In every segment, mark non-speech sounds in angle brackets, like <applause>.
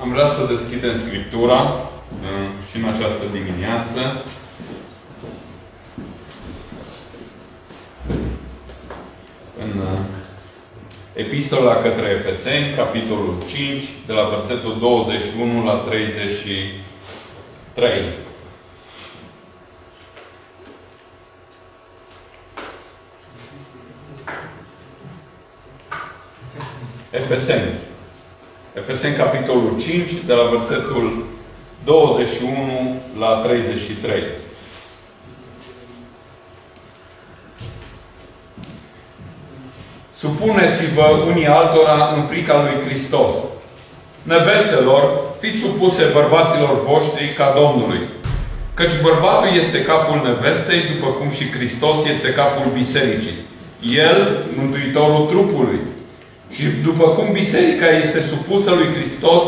Am vrea să deschidem Scriptura uh, și în această dimineață. În uh, Epistola către Efeseni, capitolul 5, de la versetul 21 la 33. Efeseni. Efeseni, capitolul 5, de la versetul 21 la 33. Supuneți-vă unii altora în frica lui Hristos. Nevestelor, fiți supuse bărbaților voștri ca Domnului. Căci bărbatul este capul nevestei, după cum și Hristos este capul bisericii. El, mântuitorul trupului. Și după cum biserica este supusă lui Hristos,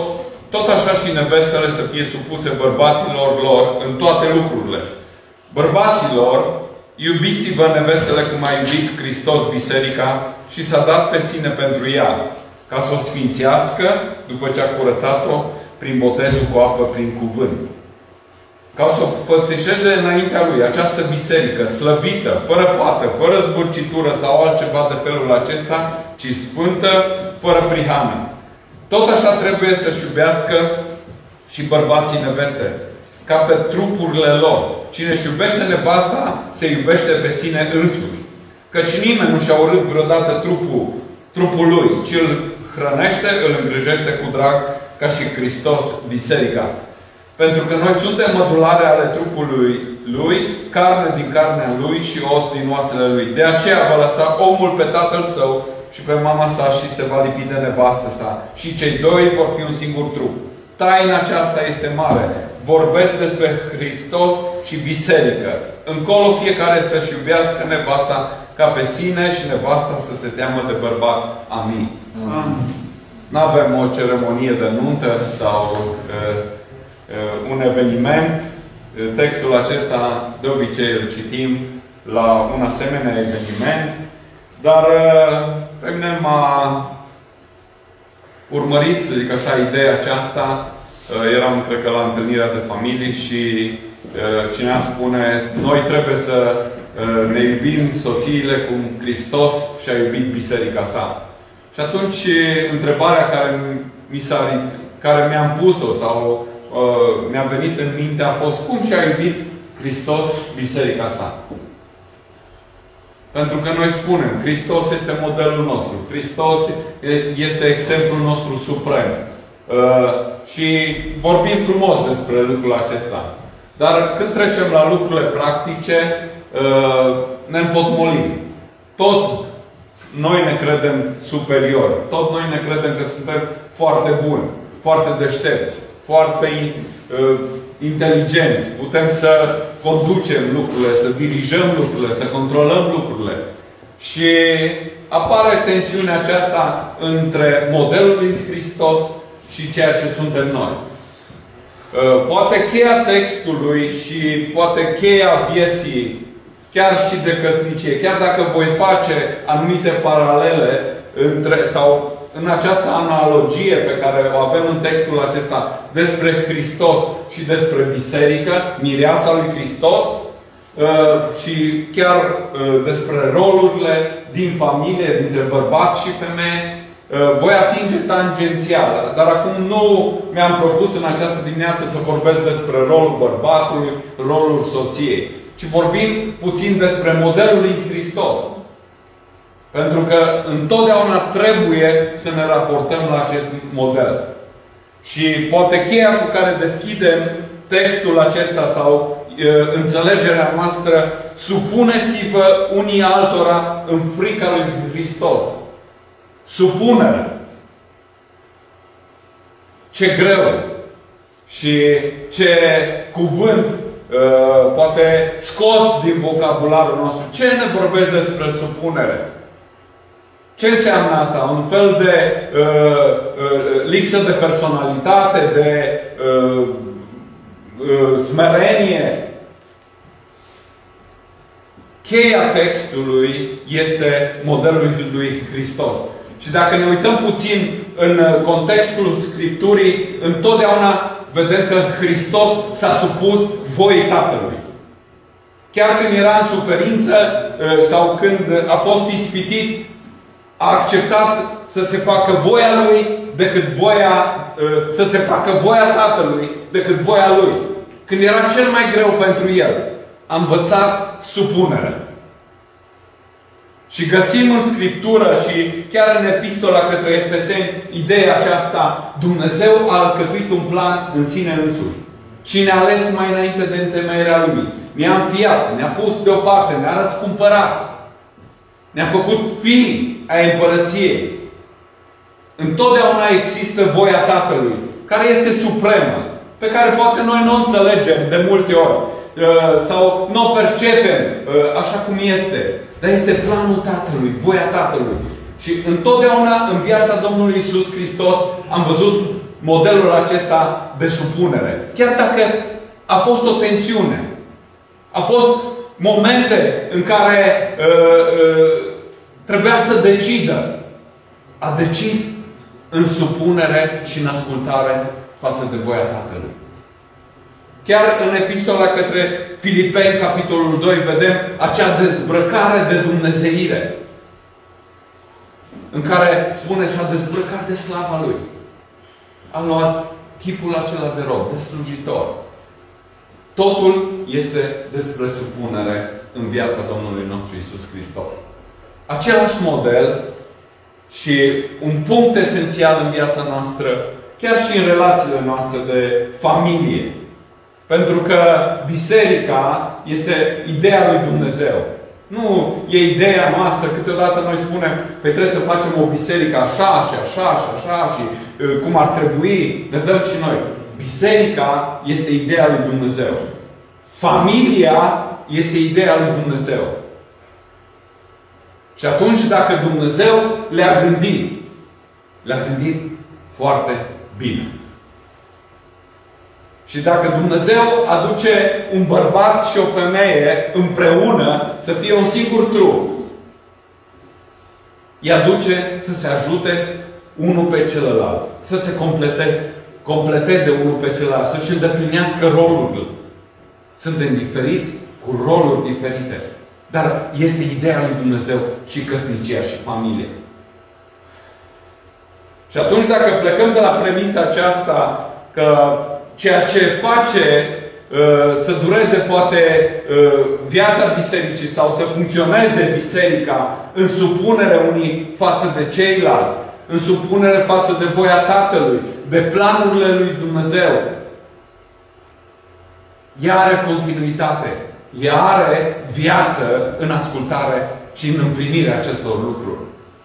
tot așa și nevestele să fie supuse bărbaților lor în toate lucrurile. Bărbaților, iubiți-vă nevestele cum a iubit Hristos biserica și s-a dat pe sine pentru ea, ca să o sfințească după ce a curățat-o prin botezul cu apă prin cuvânt. Ca să o fățișeze înaintea lui această biserică, slăvită, fără pată, fără zburcitură sau altceva de felul acesta, ci sfântă, fără prihană. Tot așa trebuie să-și iubească și bărbații neveste, ca pe trupurile lor. Cine își iubește nevasta, se iubește pe sine însuși. Căci nimeni nu și-a urât vreodată trupul, trupul lui, ci îl hrănește, îl îngrijește cu drag, ca și Hristos, biserica. Pentru că noi suntem mădulare ale trupului lui, carne din carnea lui și os din oasele lui. De aceea va lăsa omul pe tatăl său și pe mama sa și se va lipi de nevastă sa. Și cei doi vor fi un singur trup. Taina aceasta este mare. Vorbesc despre Hristos și biserică. Încolo fiecare să-și iubească nevasta ca pe sine și nevasta să se teamă de bărbat. Amin. Amin. Nu avem o ceremonie de nuntă sau uh, uh, un eveniment. Textul acesta de obicei îl citim la un asemenea eveniment. Dar uh, pe mine m-a urmărit, să zic așa, ideea aceasta. Uh, eram, cred că, la întâlnirea de familie și uh, cineva spune noi trebuie să uh, ne iubim soțiile cum Hristos și-a iubit biserica sa. Și atunci, întrebarea care mi s-a care mi-am pus-o sau uh, mi-a venit în minte a fost cum și-a iubit Hristos biserica sa. Pentru că noi spunem, Hristos este modelul nostru. Hristos este exemplul nostru suprem. Uh, și vorbim frumos despre lucrul acesta. Dar când trecem la lucrurile practice, uh, ne împotmolim. Tot noi ne credem superior. Tot noi ne credem că suntem foarte buni, foarte deștepți, foarte uh, inteligenți. Putem să conducem lucrurile, să dirijăm lucrurile, să controlăm lucrurile. Și apare tensiunea aceasta între modelul lui Hristos și ceea ce suntem noi. Uh, poate cheia textului și poate cheia vieții, chiar și de căsnicie, chiar dacă voi face anumite paralele între, sau în această analogie pe care o avem în textul acesta despre Hristos și despre Biserică, mireasa lui Hristos, uh, și chiar uh, despre rolurile din familie, dintre bărbați și femei, uh, voi atinge tangențial. Dar acum nu mi-am propus în această dimineață să vorbesc despre rolul bărbatului, rolul soției, ci vorbim puțin despre modelul lui Hristos. Pentru că întotdeauna trebuie să ne raportăm la acest model. Și poate cheia cu care deschidem textul acesta sau e, înțelegerea noastră, supuneți-vă unii altora în frica lui Hristos. Supunere. Ce greu și ce cuvânt uh, poate scos din vocabularul nostru. Ce ne vorbești despre supunere? Ce înseamnă asta? Un fel de uh, uh, lipsă de personalitate, de uh, uh, smerenie. Cheia textului este modelul lui Hristos. Și dacă ne uităm puțin în contextul Scripturii, întotdeauna vedem că Hristos s-a supus voii Tatălui. Chiar când era în suferință ă, sau când a fost ispitit, a acceptat să se facă voia Lui decât voia, ă, să se facă voia Tatălui decât voia Lui. Când era cel mai greu pentru El, a învățat supunerea. Și găsim în Scriptură și chiar în epistola către Efeseni ideea aceasta, Dumnezeu a alcătuit un plan în sine însuși. Și ne-a ales mai înainte de întemeierea Lui. Ne-a înfiat, ne-a pus deoparte, ne-a răscumpărat. Ne-a făcut fii ai împărăției. Întotdeauna există voia Tatălui, care este supremă, pe care poate noi nu o înțelegem de multe ori. Uh, sau nu o percepem uh, așa cum este. Dar este planul Tatălui, voia Tatălui. Și întotdeauna în viața Domnului Isus Hristos am văzut modelul acesta de supunere. Chiar dacă a fost o tensiune. A fost momente în care uh, uh, trebuia să decidă. A decis în supunere și în ascultare față de voia Tatălui. Chiar în epistola către Filipeni, capitolul 2, vedem acea dezbrăcare de dumnezeire. În care spune s-a dezbrăcat de slava Lui. A luat chipul acela de rob, de slujitor. Totul este despre supunere în viața Domnului nostru Isus Hristos. Același model și un punct esențial în viața noastră, chiar și în relațiile noastre de familie, pentru că biserica este ideea lui Dumnezeu. Nu e ideea noastră, câteodată noi spunem că păi trebuie să facem o biserică așa și așa și așa și uh, cum ar trebui, ne dăm și noi. Biserica este ideea lui Dumnezeu. Familia este ideea lui Dumnezeu. Și atunci dacă Dumnezeu le-a gândit, le-a gândit foarte bine. Și dacă Dumnezeu aduce un bărbat și o femeie împreună să fie un singur trup, îi aduce să se ajute unul pe celălalt, să se complete, completeze unul pe celălalt, să-și îndeplinească rolurile. Suntem diferiți cu roluri diferite. Dar este ideea lui Dumnezeu și căsnicia și familie. Și atunci dacă plecăm de la premisa aceasta că ceea ce face uh, să dureze poate uh, viața bisericii sau să funcționeze biserica în supunere unii față de ceilalți, în supunere față de voia Tatălui, de planurile lui Dumnezeu. Ea are continuitate. Ea are viață în ascultare și în împlinirea acestor lucruri.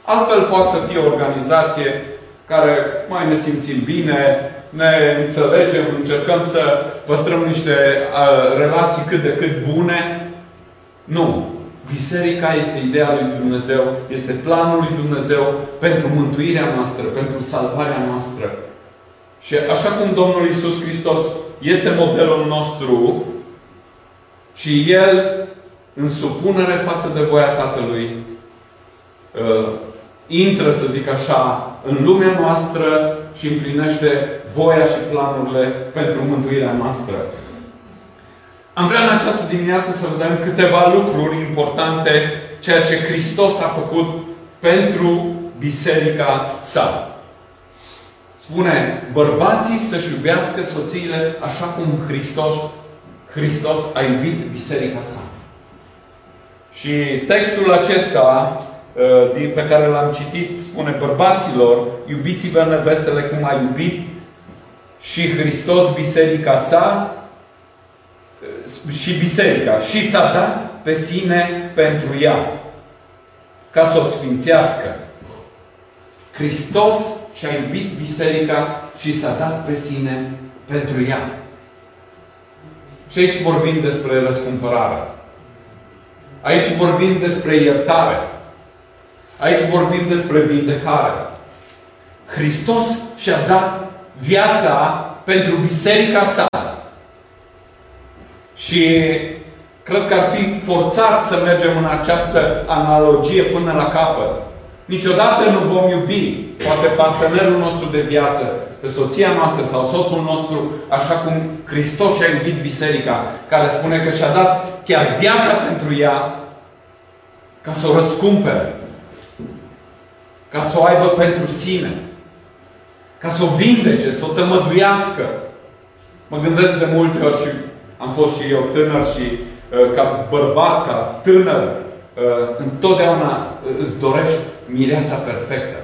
Altfel poate să fie o organizație care mai ne simțim bine, ne înțelegem, încercăm să păstrăm niște uh, relații cât de cât bune. Nu. Biserica este ideea lui Dumnezeu, este planul lui Dumnezeu pentru mântuirea noastră, pentru salvarea noastră. Și așa cum Domnul Isus Hristos este modelul nostru și El, în supunere față de voia Tatălui, uh, intră, să zic așa, în lumea noastră și împlinește voia și planurile pentru mântuirea noastră. Am vrea în această dimineață să vedem câteva lucruri importante, ceea ce Hristos a făcut pentru biserica sa. Spune, bărbații să-și iubească soțiile așa cum Hristos, Hristos a iubit biserica sa. Și textul acesta uh, pe care l-am citit spune, bărbaților, iubiți-vă nevestele cum a iubit și Hristos biserica sa și biserica și s-a dat pe sine pentru ea ca să o sfințească. Hristos și-a iubit biserica și s-a dat pe sine pentru ea. Și aici vorbim despre răscumpărare. Aici vorbim despre iertare. Aici vorbim despre vindecare. Hristos și-a dat viața pentru biserica sa. Și cred că ar fi forțat să mergem în această analogie până la capăt. Niciodată nu vom iubi, poate partenerul nostru de viață, pe soția noastră sau soțul nostru, așa cum Hristos și-a iubit biserica, care spune că și-a dat chiar viața pentru ea, ca să o răscumpere, ca să o aibă pentru sine, ca să o vindece, să o tămăduiască. Mă gândesc de multe ori și am fost și eu tânăr și uh, ca bărbat, ca tânăr, uh, întotdeauna uh, îți dorești mireasa perfectă.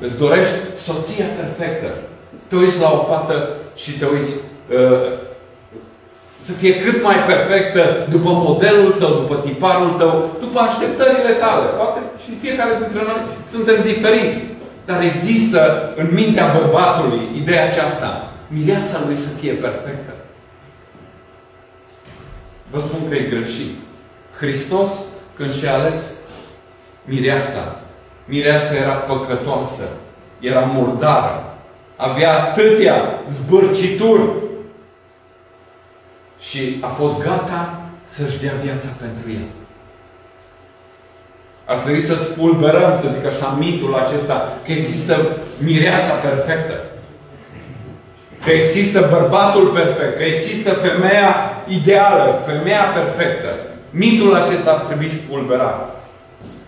Îți dorești soția perfectă. Te uiți la o fată și te uiți uh, să fie cât mai perfectă după modelul tău, după tiparul tău, după așteptările tale. Poate și fiecare dintre noi suntem diferiți. Dar există în mintea bărbatului ideea aceasta. Mireasa lui să fie perfectă. Vă spun că e greșit. Hristos, când și-a ales mireasa, mireasa era păcătoasă, era murdară, avea atâtea zbârcituri și a fost gata să-și dea viața pentru el. Ar trebui să spulberăm, să zic așa, mitul acesta că există mireasa perfectă. Că există bărbatul perfect, că există femeia ideală, femeia perfectă. Mitul acesta ar trebui spulberat.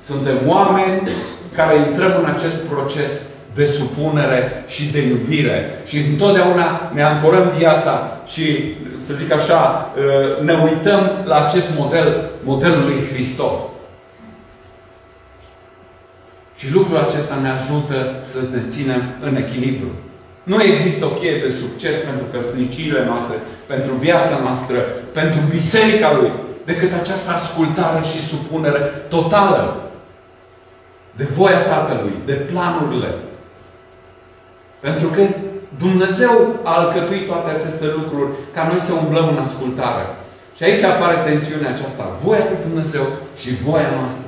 Suntem oameni care intrăm în acest proces de supunere și de iubire. Și întotdeauna ne ancorăm viața și, să zic așa, ă, ne uităm la acest model, modelul lui Hristos. Și lucrul acesta ne ajută să ne ținem în echilibru. Nu există o cheie de succes pentru căsniciile noastre, pentru viața noastră, pentru biserica Lui, decât această ascultare și supunere totală de voia Tatălui, de planurile. Pentru că Dumnezeu a alcătuit toate aceste lucruri ca noi să umblăm în ascultare. Și aici apare tensiunea aceasta. Voia lui Dumnezeu și voia noastră.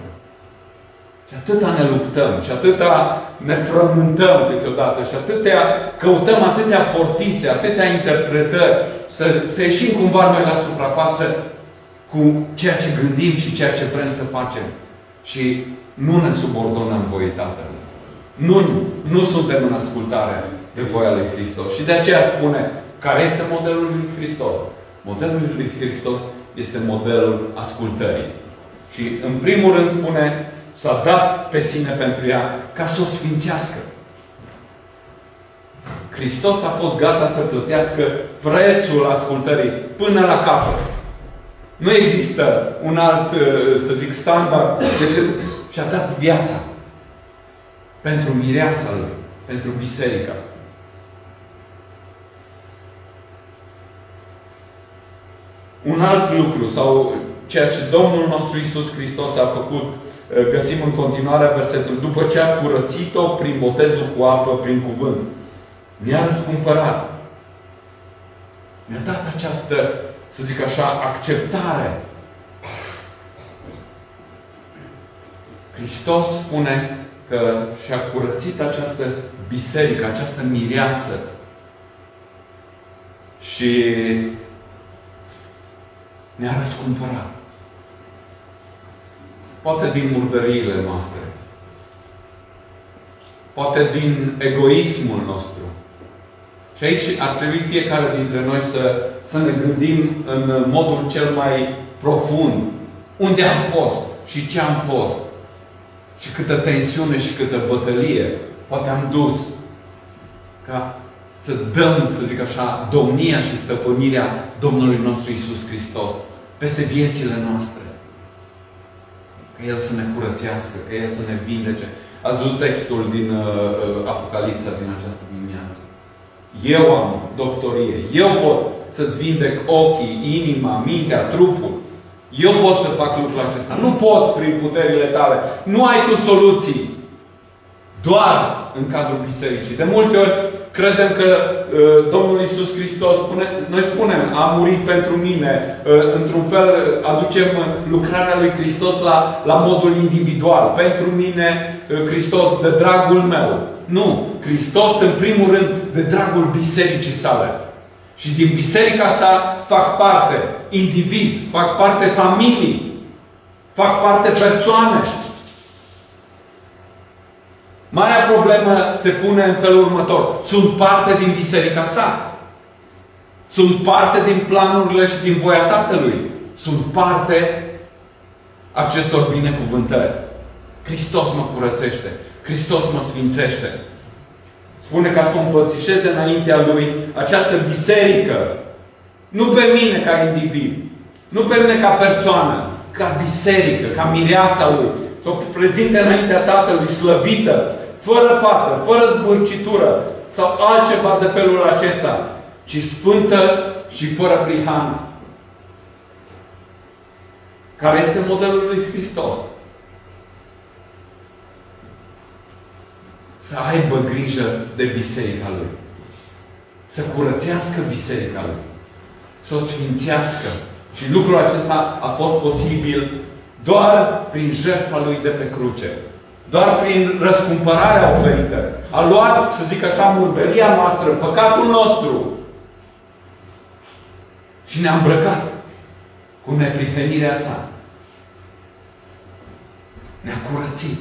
Și atâta ne luptăm, și atâta ne frământăm câteodată, și atâtea căutăm atâtea portițe, atâtea interpretări, să, să ieșim cumva noi la suprafață cu ceea ce gândim și ceea ce vrem să facem. Și nu ne subordonăm voii Tatălui. Nu, nu suntem în ascultare de voia lui Hristos. Și de aceea spune, care este modelul lui Hristos? Modelul lui Hristos este modelul ascultării. Și în primul rând spune, s-a dat pe sine pentru ea ca să o sfințească. Hristos a fost gata să plătească prețul ascultării până la capăt. Nu există un alt, să zic, standard decât și-a dat viața pentru mireasa lui, pentru biserica. Un alt lucru, sau ceea ce Domnul nostru Isus Hristos a făcut, eh, găsim în continuare versetul, după ce a curățit-o prin botezul cu apă, prin cuvânt. Ne-a răscumpărat. Mi-a dat această, să zic așa, acceptare Hristos spune că și-a curățit această biserică, această mireasă. Și ne-a răscumpărat. Poate din murdăriile noastre. Poate din egoismul nostru. Și aici ar trebui fiecare dintre noi să, să ne gândim în modul cel mai profund. Unde am fost și ce am fost și câtă tensiune și câtă bătălie poate am dus ca să dăm, să zic așa, domnia și stăpânirea Domnului nostru Isus Hristos peste viețile noastre. Ca El să ne curățească, ca El să ne vindece. Ați văzut textul din uh, uh, Apocalipsa din această dimineață. Eu am doctorie. Eu pot să-ți vindec ochii, inima, mintea, trupul. Eu pot să fac lucrul acesta. Nu pot prin puterile tale. Nu ai tu soluții. Doar în cadrul bisericii. De multe ori credem că uh, Domnul Isus Hristos spune, noi spunem, a murit pentru mine. Uh, într-un fel aducem lucrarea lui Hristos la, la modul individual. Pentru mine uh, Hristos de dragul meu. Nu. Hristos în primul rând de dragul bisericii sale. Și din biserica sa fac parte indivizi, fac parte familii, fac parte persoane. Marea problemă se pune în felul următor. Sunt parte din biserica sa. Sunt parte din planurile și din voia Tatălui. Sunt parte acestor binecuvântări. Hristos mă curățește. Hristos mă sfințește. Spune ca să o înfățișeze înaintea Lui această biserică. Nu pe mine ca individ. Nu pe mine ca persoană. Ca biserică, ca mireasa Lui. Să o prezinte înaintea Tatălui slăvită, fără pată, fără zbârcitură sau altceva de felul acesta, ci sfântă și fără prihană. Care este modelul lui Hristos. Să aibă grijă de biserica lui. Să curățească biserica lui. Să o sfințească. Și lucrul acesta a fost posibil doar prin jertfa lui de pe cruce. Doar prin răscumpărarea oferită. A luat, să zic așa, murdăria noastră, păcatul nostru. Și ne-a îmbrăcat cu neprihănirea sa. Ne-a curățit.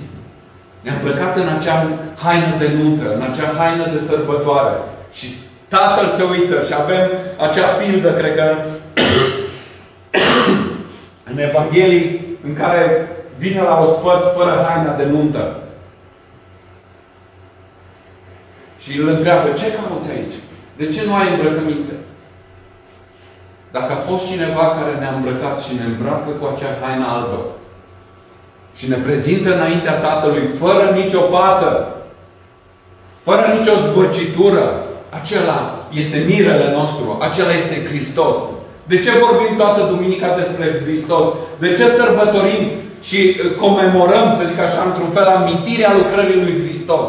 Ne-a îmbrăcat în acea haină de nuntă, în acea haină de sărbătoare. Și Tatăl se uită și avem acea pildă, cred că, <coughs> în Evanghelii, în care vine la ospăț fără haina de nuntă. Și îl întreabă, ce cauți aici? De ce nu ai îmbrăcăminte? Dacă a fost cineva care ne-a îmbrăcat și ne îmbracă cu acea haină albă și ne prezintă înaintea Tatălui fără nicio pată, fără nicio zbârcitură, acela este mirele nostru, acela este Hristos. De ce vorbim toată duminica despre Hristos? De ce sărbătorim și uh, comemorăm, să zic așa, într-un fel, amintirea lucrării lui Hristos.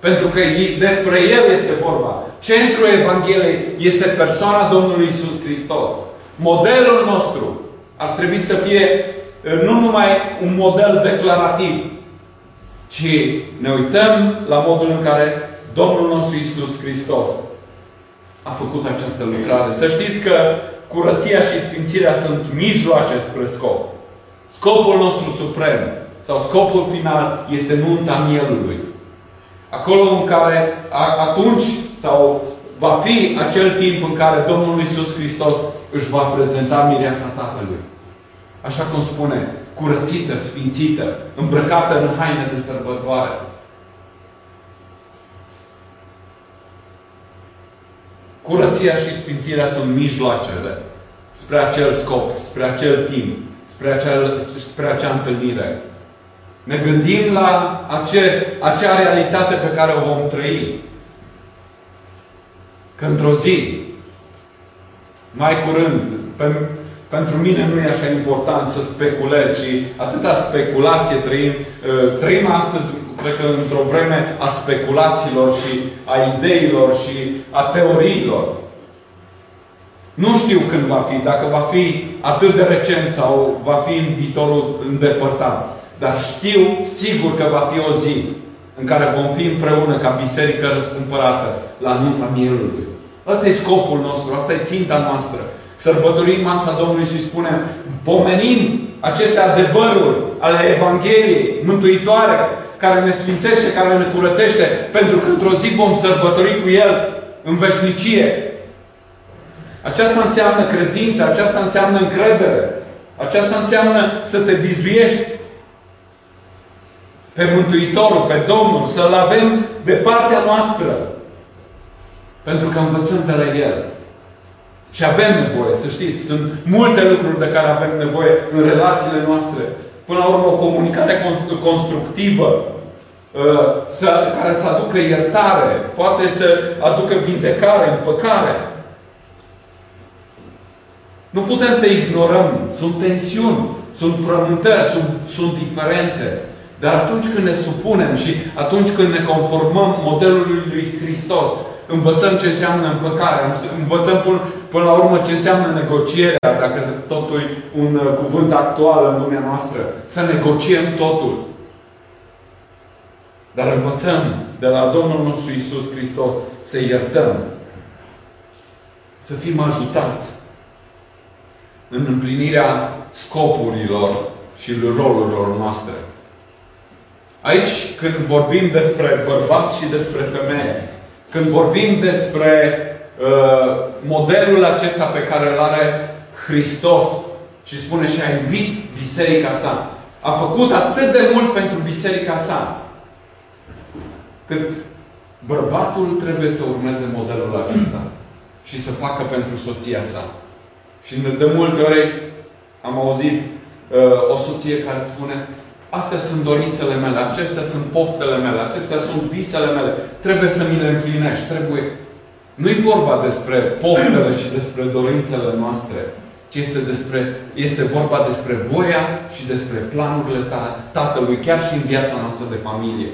Pentru că despre El este vorba. Centrul Evangheliei este persoana Domnului Isus Hristos. Modelul nostru ar trebui să fie uh, nu numai un model declarativ, ci ne uităm la modul în care Domnul nostru Isus Hristos a făcut această lucrare. Să știți că curăția și sfințirea sunt mijloace spre scop. Scopul nostru suprem sau scopul final este nunta mielului. Acolo în care atunci sau va fi acel timp în care Domnul Iisus Hristos își va prezenta mireasa Tatălui. Așa cum spune, curățită, sfințită, îmbrăcată în haine de sărbătoare. Curăția și sfințirea sunt mijloacele spre acel scop, spre acel timp spre acea, spre acea întâlnire. Ne gândim la ace, acea realitate pe care o vom trăi. Că într-o zi, mai curând, pe, pentru mine nu e așa important să speculez și atâta speculație trăim. Uh, trăim astăzi, cred că într-o vreme a speculațiilor și a ideilor și a teoriilor. Nu știu când va fi, dacă va fi atât de recent sau va fi în viitorul îndepărtat. Dar știu sigur că va fi o zi în care vom fi împreună ca biserică răscumpărată la nunta mielului. Asta e scopul nostru, asta e ținta noastră. Sărbătorim masa Domnului și spunem, pomenim aceste adevăruri ale Evangheliei mântuitoare, care ne sfințește, care ne curățește, pentru că într-o zi vom sărbători cu El în veșnicie aceasta înseamnă credință, aceasta înseamnă încredere. Aceasta înseamnă să te bizuiești pe Mântuitorul, pe Domnul, să-L avem de partea noastră. Pentru că învățăm de la El. Și avem nevoie, să știți, sunt multe lucruri de care avem nevoie în relațiile noastre. Până la urmă, o comunicare constructivă, uh, să, care să aducă iertare, poate să aducă vindecare, împăcare. Nu putem să ignorăm. Sunt tensiuni, sunt frământări, sunt, sunt diferențe. Dar atunci când ne supunem și atunci când ne conformăm modelului lui Hristos, învățăm ce înseamnă împăcare, învățăm până, până la urmă ce înseamnă negocierea, dacă totul e un uh, cuvânt actual în lumea noastră, să negociem totul. Dar învățăm de la Domnul nostru Isus Hristos să iertăm, să fim ajutați în împlinirea scopurilor și rolurilor noastre. Aici, când vorbim despre bărbați și despre femeie, când vorbim despre uh, modelul acesta pe care îl are Hristos și spune și a iubit biserica sa, a făcut atât de mult pentru biserica sa, cât bărbatul trebuie să urmeze modelul acesta și să facă pentru soția sa. Și de multe ori am auzit uh, o soție care spune Astea sunt dorințele mele, acestea sunt poftele mele, acestea sunt visele mele. Trebuie să mi le împlinești, trebuie. Nu-i vorba despre poftele și despre dorințele noastre, ci este, despre, este vorba despre voia și despre planurile ta, Tatălui, chiar și în viața noastră de familie.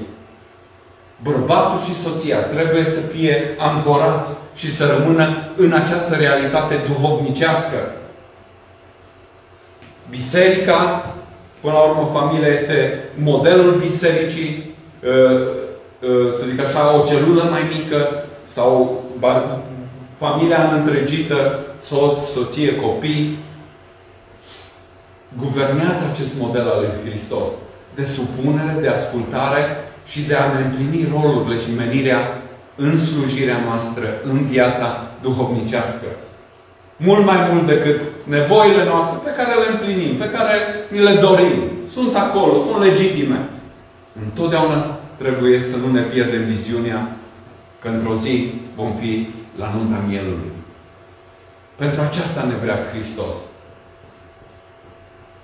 Bărbatul și soția trebuie să fie ancorați și să rămână în această realitate duhovnicească. Biserica Până la urmă, familia este modelul bisericii, ă, ă, să zic așa, o celulă mai mică sau familia întregită, soț, soție, copii, guvernează acest model al lui Hristos de supunere, de ascultare și de a ne împlini rolurile și menirea în slujirea noastră, în viața duhovnicească mult mai mult decât nevoile noastre pe care le împlinim, pe care ni le dorim. Sunt acolo, sunt legitime. Întotdeauna trebuie să nu ne pierdem viziunea că într-o zi vom fi la nunta mielului. Pentru aceasta ne vrea Hristos.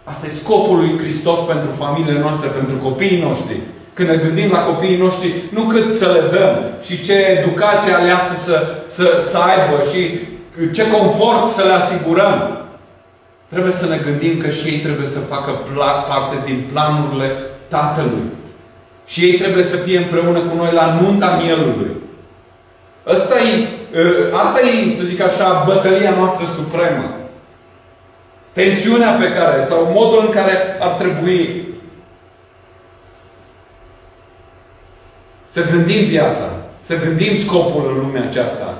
Asta e scopul lui Hristos pentru familiile noastre, pentru copiii noștri. Când ne gândim la copiii noștri, nu cât să le dăm și ce educație aleasă să, să, să aibă și ce confort să le asigurăm. Trebuie să ne gândim că și ei trebuie să facă parte din planurile Tatălui. Și ei trebuie să fie împreună cu noi la nunta mielului. Asta e, ă, asta e, să zic așa, bătălia noastră supremă. Tensiunea pe care, sau modul în care ar trebui să gândim viața, să gândim scopul în lumea aceasta.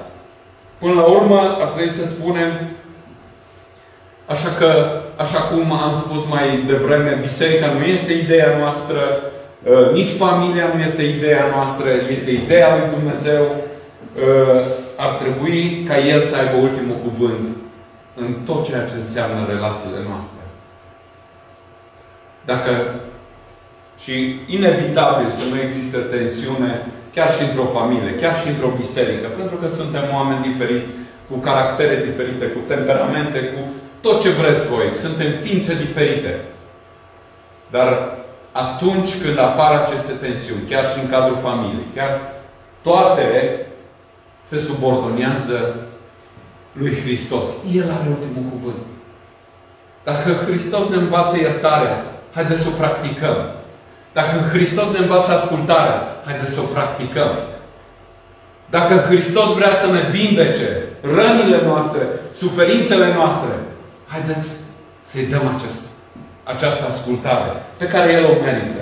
Până la urmă, ar trebui să spunem, așa că, așa cum am spus mai devreme, biserica nu este ideea noastră, ă, nici familia nu este ideea noastră, este ideea lui Dumnezeu. Ă, ar trebui ca El să aibă ultimul cuvânt în tot ceea ce înseamnă relațiile noastre. Dacă și inevitabil să nu există tensiune chiar și într-o familie, chiar și într-o biserică, pentru că suntem oameni diferiți, cu caractere diferite, cu temperamente, cu tot ce vreți voi. Suntem ființe diferite. Dar atunci când apar aceste tensiuni, chiar și în cadrul familiei, chiar toate se subordonează lui Hristos. El are ultimul cuvânt. Dacă Hristos ne învață iertarea, haideți să o practicăm. Dacă Hristos ne învață ascultarea, haideți să o practicăm. Dacă Hristos vrea să ne vindece rănile noastre, suferințele noastre, haideți să-i dăm acest, această ascultare pe care El o merită.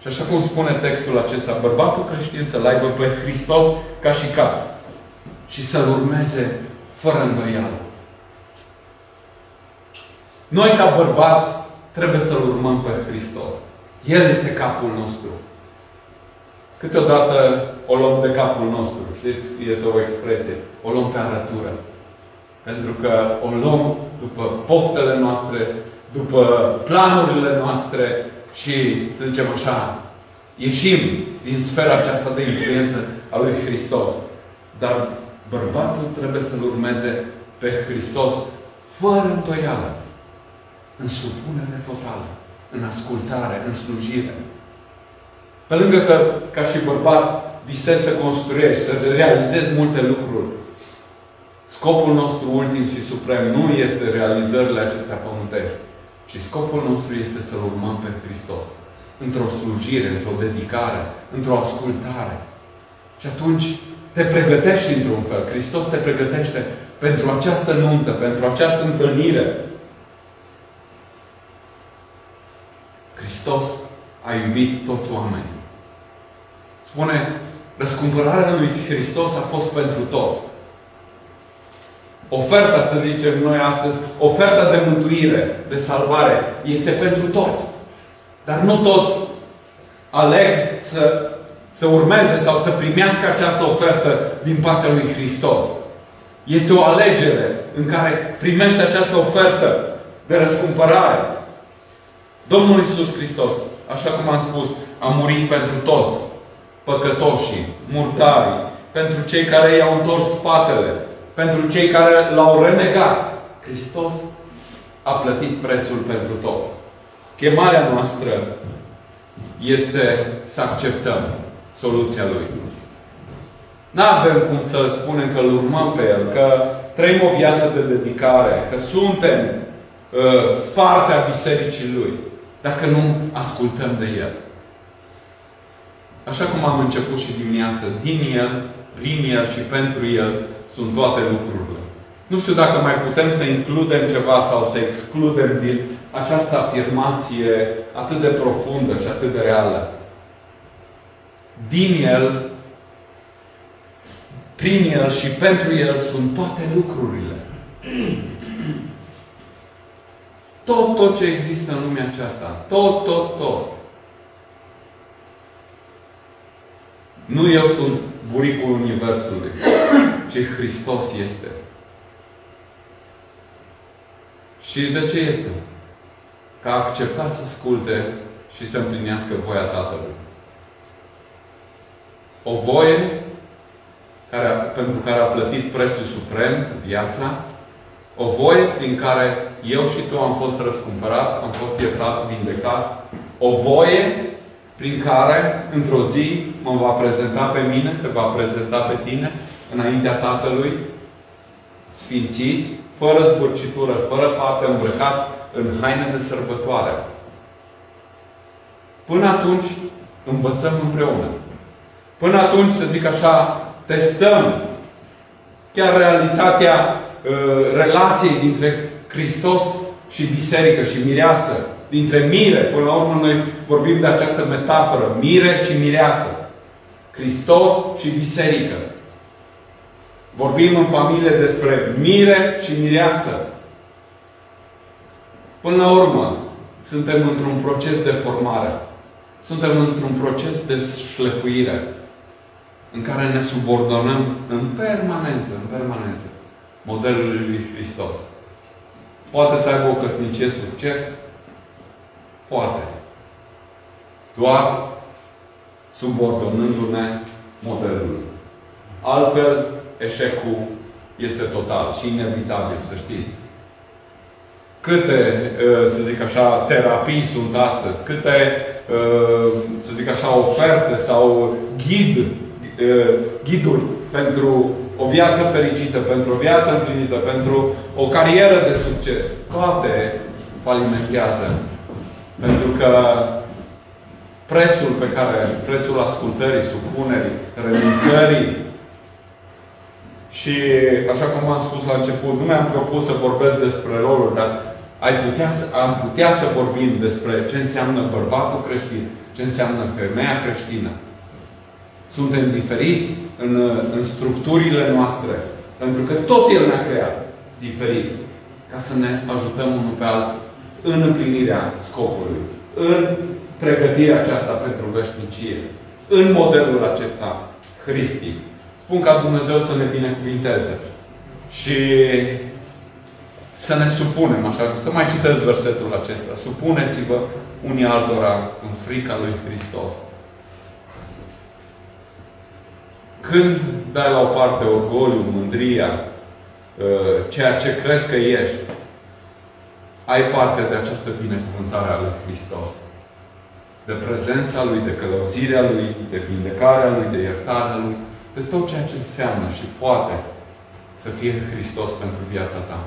Și așa cum spune textul acesta, bărbatul creștin să-L aibă pe Hristos ca și cap și să-L urmeze fără îndoială. Noi ca bărbați trebuie să-L urmăm pe Hristos. El este capul nostru. Câteodată o luăm de capul nostru. Știți, este o expresie. O luăm pe arătură. Pentru că o luăm după poftele noastre, după planurile noastre și, să zicem așa, ieșim din sfera aceasta de influență a lui Hristos. Dar bărbatul trebuie să-L urmeze pe Hristos fără întoială în supunere totală, în ascultare, în slujire. Pe lângă că, ca și bărbat, visezi să construiești, să realizezi multe lucruri, scopul nostru ultim și suprem nu este realizările acestea pământești, ci scopul nostru este să-L urmăm pe Hristos. Într-o slujire, într-o dedicare, într-o ascultare. Și atunci te pregătești într-un fel. Hristos te pregătește pentru această nuntă, pentru această întâlnire Hristos a iubit toți oamenii. Spune, răscumpărarea lui Hristos a fost pentru toți. Oferta, să zicem noi astăzi, oferta de mântuire, de salvare, este pentru toți. Dar nu toți aleg să, să urmeze sau să primească această ofertă din partea lui Hristos. Este o alegere în care primește această ofertă de răscumpărare. Domnul Isus Hristos, așa cum am spus, a murit pentru toți. Păcătoșii, murtarii, pentru cei care i-au întors spatele, pentru cei care l-au renegat. Hristos a plătit prețul pentru toți. Chemarea noastră este să acceptăm soluția Lui. Nu avem cum să spunem că îl urmăm pe El, că trăim o viață de dedicare, că suntem uh, partea Bisericii Lui, dacă nu ascultăm de El. Așa cum am început și dimineața, din El, prin El și pentru El sunt toate lucrurile. Nu știu dacă mai putem să includem ceva sau să excludem din această afirmație atât de profundă și atât de reală. Din El, prin El și pentru El sunt toate lucrurile. Tot, tot ce există în lumea aceasta. Tot, tot, tot. Nu eu sunt buricul Universului, ci Hristos este. Și de ce este? Că a acceptat să asculte și să împlinească voia Tatălui. O voie care, pentru care a plătit prețul suprem, viața, o voie prin care eu și tu am fost răscumpărat, am fost iertat, vindecat, o voie prin care, într-o zi, mă va prezenta pe mine, te va prezenta pe tine, înaintea Tatălui, sfințiți, fără zburcitură, fără pate, îmbrăcați în haine de sărbătoare. Până atunci, învățăm împreună. Până atunci, să zic așa, testăm chiar realitatea uh, relației dintre Hristos și biserică și mireasă. Dintre mire, până la urmă noi vorbim de această metaforă, mire și mireasă. Hristos și biserică. Vorbim în familie despre mire și mireasă. Până la urmă, suntem într-un proces de formare. Suntem într-un proces de șlefuire în care ne subordonăm în permanență, în permanență, modelului lui Hristos. Poate să aibă o căsnicie succes? Poate. Doar subordonându-ne modelului. Altfel, eșecul este total și inevitabil, să știți. Câte, ă, să zic așa, terapii sunt astăzi, câte, ă, să zic așa, oferte sau ghid, ă, ghiduri pentru o viață fericită, pentru o viață împlinită, pentru o carieră de succes. Toate falimentează. Pentru că prețul pe care, prețul ascultării, supunerii, renunțării, și așa cum am spus la început, nu mi-am propus să vorbesc despre rolul, dar ai putea să, am putea să vorbim despre ce înseamnă bărbatul creștin, ce înseamnă femeia creștină. Suntem diferiți în, în structurile noastre, pentru că tot El ne-a creat diferiți, ca să ne ajutăm unul pe altul în împlinirea scopului, în pregătirea aceasta pentru veșnicie, în modelul acesta hristic. Spun ca Dumnezeu să ne binecuvinteze. Și să ne supunem, așa, să mai citesc versetul acesta. Supuneți-vă unii altora în frica lui Hristos. Când dai la o parte orgoliu, mândria, uh, ceea ce crezi că ești, ai parte de această binecuvântare a lui Hristos. De prezența Lui, de călăuzirea Lui, de vindecarea Lui, de iertarea Lui, de tot ceea ce înseamnă și poate să fie Hristos pentru viața ta.